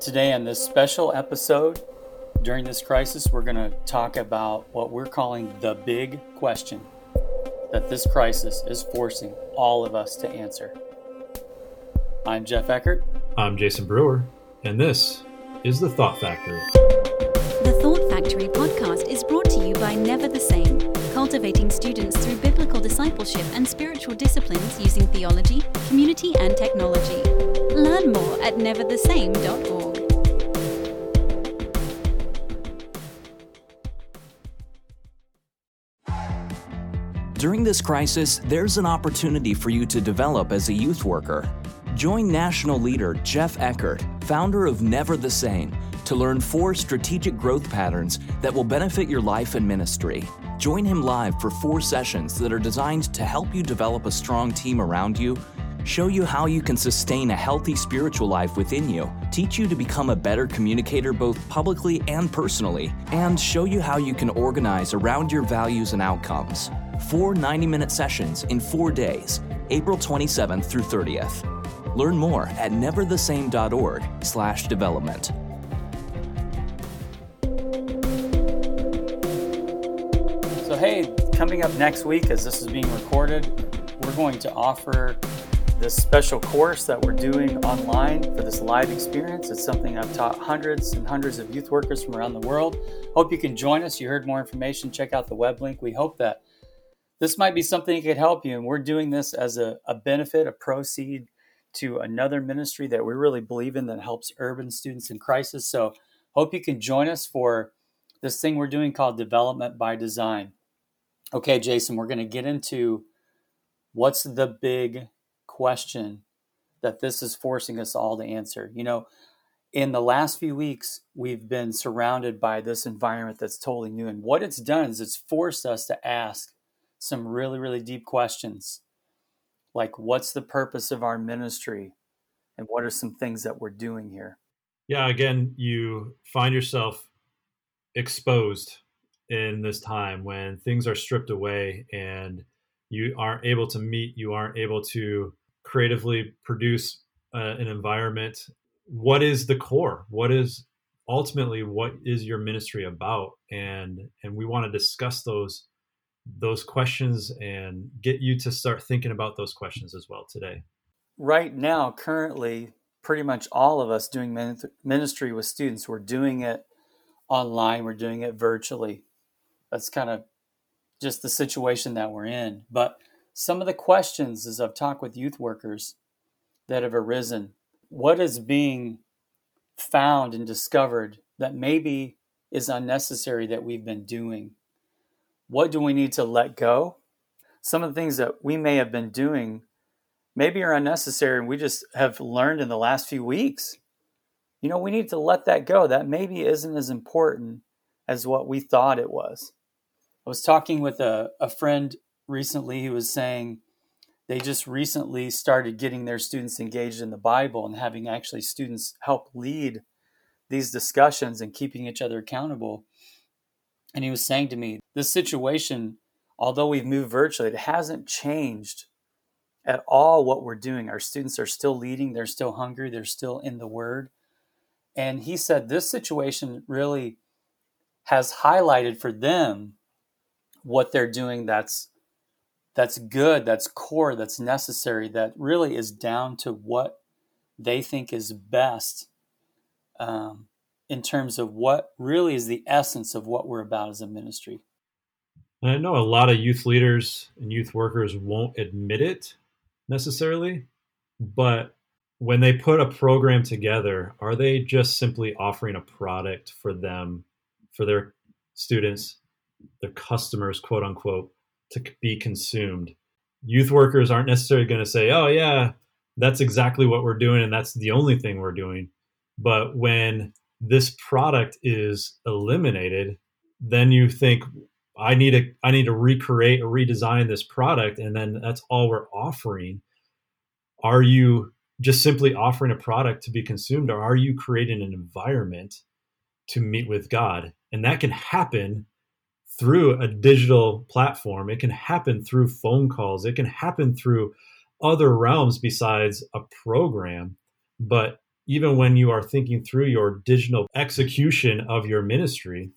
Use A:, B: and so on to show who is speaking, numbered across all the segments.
A: Today, on this special episode, during this crisis, we're going to talk about what we're calling the big question that this crisis is forcing all of us to answer. I'm Jeff Eckert.
B: I'm Jason Brewer, and this is The Thought Factory.
C: The Thought Factory podcast is brought to you by Never the Same, cultivating students through biblical discipleship and spiritual disciplines using theology, community, and technology. Learn more at neverthesame.org.
D: During this crisis, there's an opportunity for you to develop as a youth worker. Join national leader Jeff Eckert, founder of Never the Same, to learn four strategic growth patterns that will benefit your life and ministry. Join him live for four sessions that are designed to help you develop a strong team around you, show you how you can sustain a healthy spiritual life within you, teach you to become a better communicator both publicly and personally, and show you how you can organize around your values and outcomes. Four 90 minute sessions in four days, April 27th through 30th. Learn more at neverthesame.org slash development.
A: So, hey, coming up next week as this is being recorded, we're going to offer this special course that we're doing online for this live experience. It's something I've taught hundreds and hundreds of youth workers from around the world. Hope you can join us. You heard more information, check out the web link. We hope that this might be something that could help you. And we're doing this as a, a benefit, a proceed to another ministry that we really believe in that helps urban students in crisis. So, hope you can join us for this thing we're doing called Development by Design. Okay, Jason, we're going to get into what's the big question that this is forcing us all to answer. You know, in the last few weeks, we've been surrounded by this environment that's totally new. And what it's done is it's forced us to ask some really, really deep questions like, what's the purpose of our ministry? And what are some things that we're doing here?
B: Yeah, again, you find yourself exposed in this time when things are stripped away and you aren't able to meet, you aren't able to creatively produce uh, an environment. What is the core? What is ultimately what is your ministry about? And and we want to discuss those those questions and get you to start thinking about those questions as well today.
A: Right now, currently, pretty much all of us doing ministry with students, we're doing it online, we're doing it virtually. That's kind of just the situation that we're in. But some of the questions, as I've talked with youth workers that have arisen, what is being found and discovered that maybe is unnecessary that we've been doing? What do we need to let go? Some of the things that we may have been doing maybe are unnecessary and we just have learned in the last few weeks. You know, we need to let that go. That maybe isn't as important as what we thought it was. I was talking with a, a friend recently who was saying they just recently started getting their students engaged in the Bible and having actually students help lead these discussions and keeping each other accountable. And he was saying to me, this situation, although we've moved virtually, it hasn't changed at all what we're doing. Our students are still leading, they're still hungry, they're still in the Word. And he said this situation really has highlighted for them what they're doing that's that's good, that's core, that's necessary, that really is down to what they think is best um, in terms of what really is the essence of what we're about as a ministry.
B: And I know a lot of youth leaders and youth workers won't admit it necessarily, but when they put a program together, are they just simply offering a product for them, for their students their customers, quote unquote, to be consumed. Youth workers aren't necessarily going to say, oh, yeah, that's exactly what we're doing and that's the only thing we're doing. But when this product is eliminated, then you think, I need to I need to recreate or redesign this product and then that's all we're offering. Are you just simply offering a product to be consumed or are you creating an environment to meet with God? And that can happen through a digital platform. It can happen through phone calls. It can happen through other realms besides a program. But even when you are thinking through your digital execution of your ministry,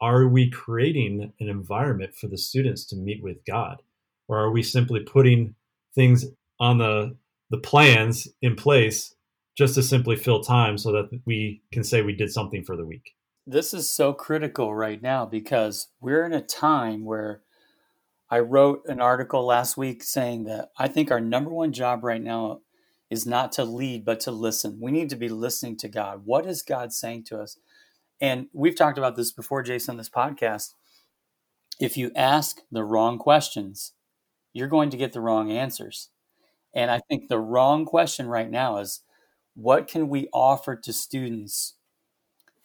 B: are we creating an environment for the students to meet with God? Or are we simply putting things on the the plans in place just to simply fill time so that we can say we did something for the week?
A: This is so critical right now because we're in a time where I wrote an article last week saying that I think our number one job right now is not to lead, but to listen. We need to be listening to God. What is God saying to us? And we've talked about this before, Jason, on this podcast. If you ask the wrong questions, you're going to get the wrong answers. And I think the wrong question right now is what can we offer to students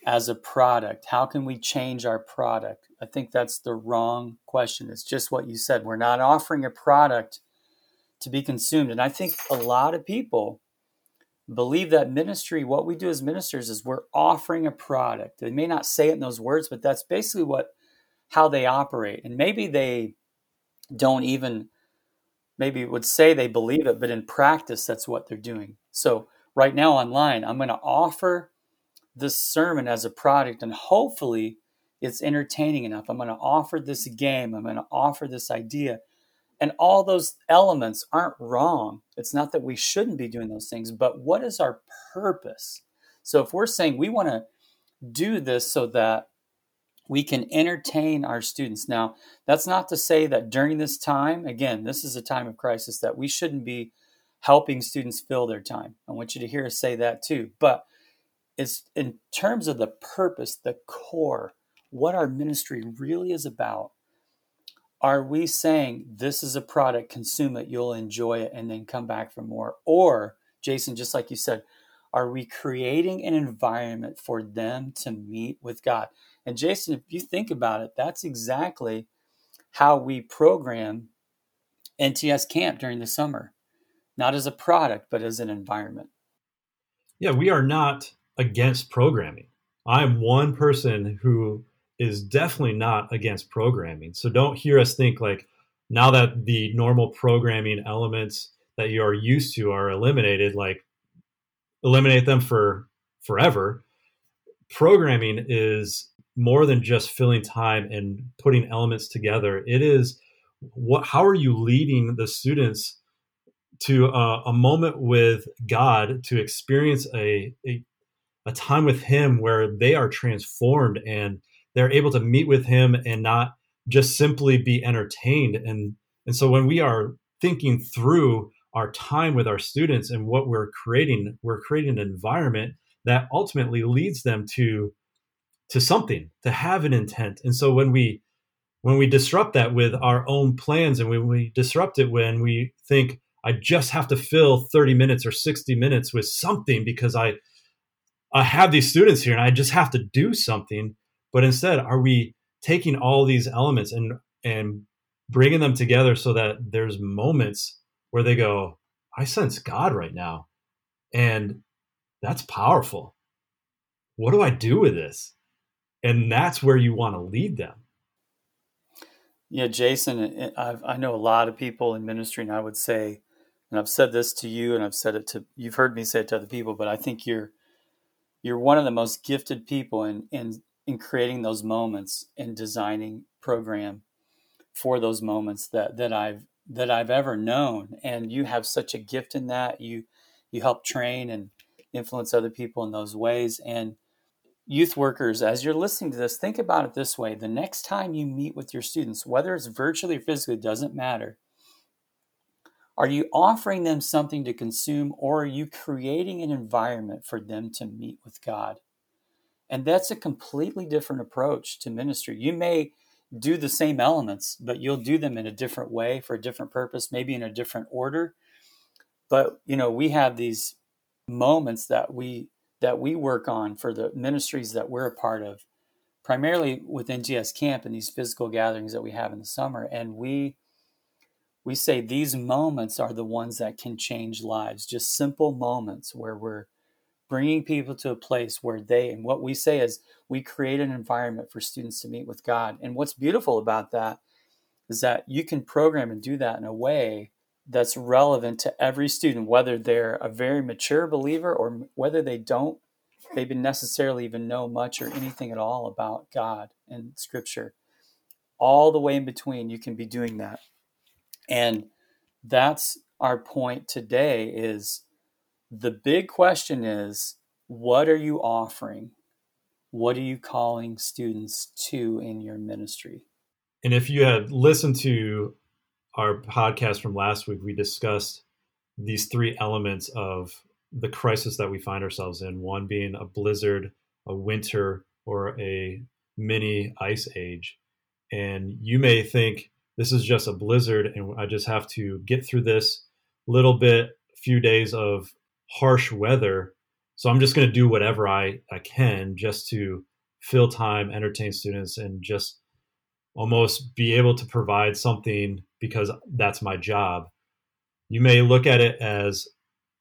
A: as a product? How can we change our product? I think that's the wrong question. It's just what you said. We're not offering a product to be consumed. And I think a lot of people believe that ministry, what we do as ministers is we're offering a product. They may not say it in those words, but that's basically what how they operate. And maybe they don't even maybe would say they believe it, but in practice that's what they're doing. So right now online, I'm going to offer this sermon as a product and hopefully it's entertaining enough. I'm going to offer this game, I'm going to offer this idea and all those elements aren't wrong. It's not that we shouldn't be doing those things, but what is our purpose? So if we're saying we want to do this so that we can entertain our students. Now, that's not to say that during this time, again, this is a time of crisis, that we shouldn't be helping students fill their time. I want you to hear us say that too. But it's in terms of the purpose, the core, what our ministry really is about are we saying this is a product, consume it, you'll enjoy it, and then come back for more? Or, Jason, just like you said, are we creating an environment for them to meet with God? And Jason, if you think about it, that's exactly how we program NTS camp during the summer, not as a product, but as an environment.
B: Yeah, we are not against programming. I'm one person who is definitely not against programming. So don't hear us think like now that the normal programming elements that you are used to are eliminated, like eliminate them for forever. Programming is more than just filling time and putting elements together. It is what how are you leading the students to a, a moment with God to experience a, a a time with him where they are transformed and they're able to meet with him and not just simply be entertained. And and so when we are thinking through our time with our students and what we're creating we're creating an environment that ultimately leads them to to something to have an intent. And so when we when we disrupt that with our own plans and when we disrupt it when we think i just have to fill 30 minutes or 60 minutes with something because i i have these students here and i just have to do something but instead are we taking all these elements and and bringing them together so that there's moments where they go i sense god right now and that's powerful. What do i do with this? And that's where you want to lead them.
A: Yeah jason I've, i know a lot of people in ministry and i would say and i've said this to you and i've said it to you've heard me say it to other people but i think you're you're one of the most gifted people and in in creating those moments and designing program for those moments that that I've that I've ever known. And you have such a gift in that. You you help train and influence other people in those ways. And youth workers as you're listening to this think about it this way. The next time you meet with your students whether it's virtually or physically doesn't matter. Are you offering them something to consume or are you creating an environment for them to meet with God and that's a completely different approach to ministry. You may do the same elements, but you'll do them in a different way for a different purpose, maybe in a different order. But you know, we have these moments that we that we work on for the ministries that we're a part of, primarily with NTS camp and these physical gatherings that we have in the summer. And we we say these moments are the ones that can change lives, just simple moments where we're bringing people to a place where they, and what we say is we create an environment for students to meet with God. And what's beautiful about that is that you can program and do that in a way that's relevant to every student, whether they're a very mature believer or whether they don't maybe necessarily even know much or anything at all about God and Scripture. All the way in between, you can be doing that. And that's our point today is the big question is what are you offering? What are you calling students to in your ministry?
B: And if you had listened to our podcast from last week, we discussed these three elements of the crisis that we find ourselves in one being a blizzard, a winter, or a mini ice age. And you may think this is just a blizzard and I just have to get through this little bit, few days of harsh weather. So I'm just going to do whatever I, I can just to fill time, entertain students, and just almost be able to provide something because that's my job. You may look at it as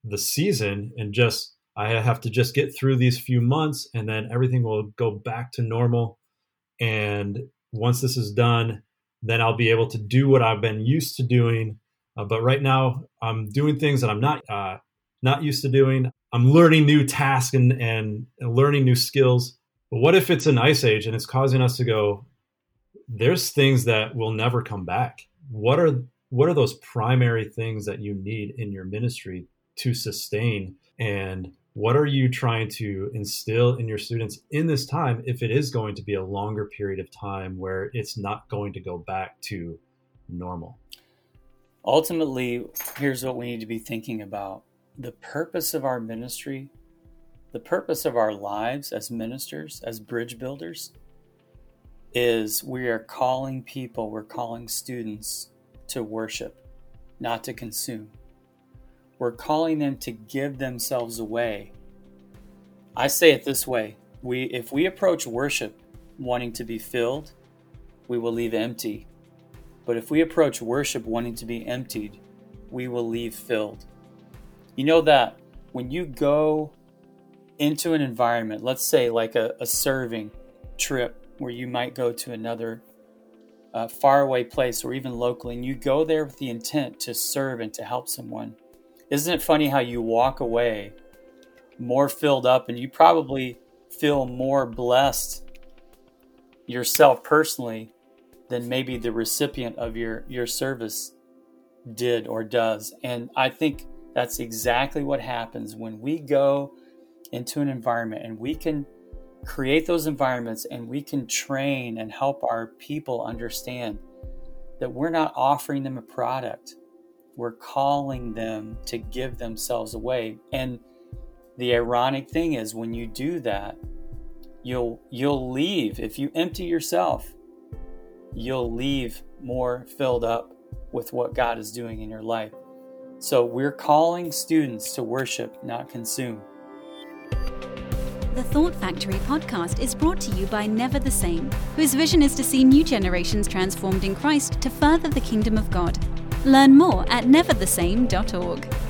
B: the season and just I have to just get through these few months and then everything will go back to normal. And once this is done, then I'll be able to do what I've been used to doing. Uh, but right now, I'm doing things that I'm not uh, not used to doing. I'm learning new tasks and, and learning new skills. But what if it's an ice age and it's causing us to go? There's things that will never come back. What are what are those primary things that you need in your ministry to sustain and what are you trying to instill in your students in this time if it is going to be a longer period of time where it's not going to go back to normal
A: ultimately here's what we need to be thinking about the purpose of our ministry the purpose of our lives as ministers as bridge builders is we are calling people we're calling students to worship not to consume we're calling them to give themselves away. I say it this way we, if we approach worship wanting to be filled, we will leave empty. But if we approach worship wanting to be emptied, we will leave filled. You know that when you go into an environment, let's say like a, a serving trip where you might go to another uh, faraway place or even locally, and you go there with the intent to serve and to help someone isn't it funny how you walk away more filled up and you probably feel more blessed yourself personally than maybe the recipient of your, your service did or does. And I think that's exactly what happens when we go into an environment and we can create those environments and we can train and help our people understand that we're not offering them a product we're calling them to give themselves away. And the ironic thing is when you do that, you'll you'll leave if you empty yourself, you'll leave more filled up with what God is doing in your life. So we're calling students to worship, not consume.
C: The Thought Factory podcast is brought to you by Never the Same, whose vision is to see new generations transformed in Christ to further the kingdom of God. Learn more at neverthesame.org.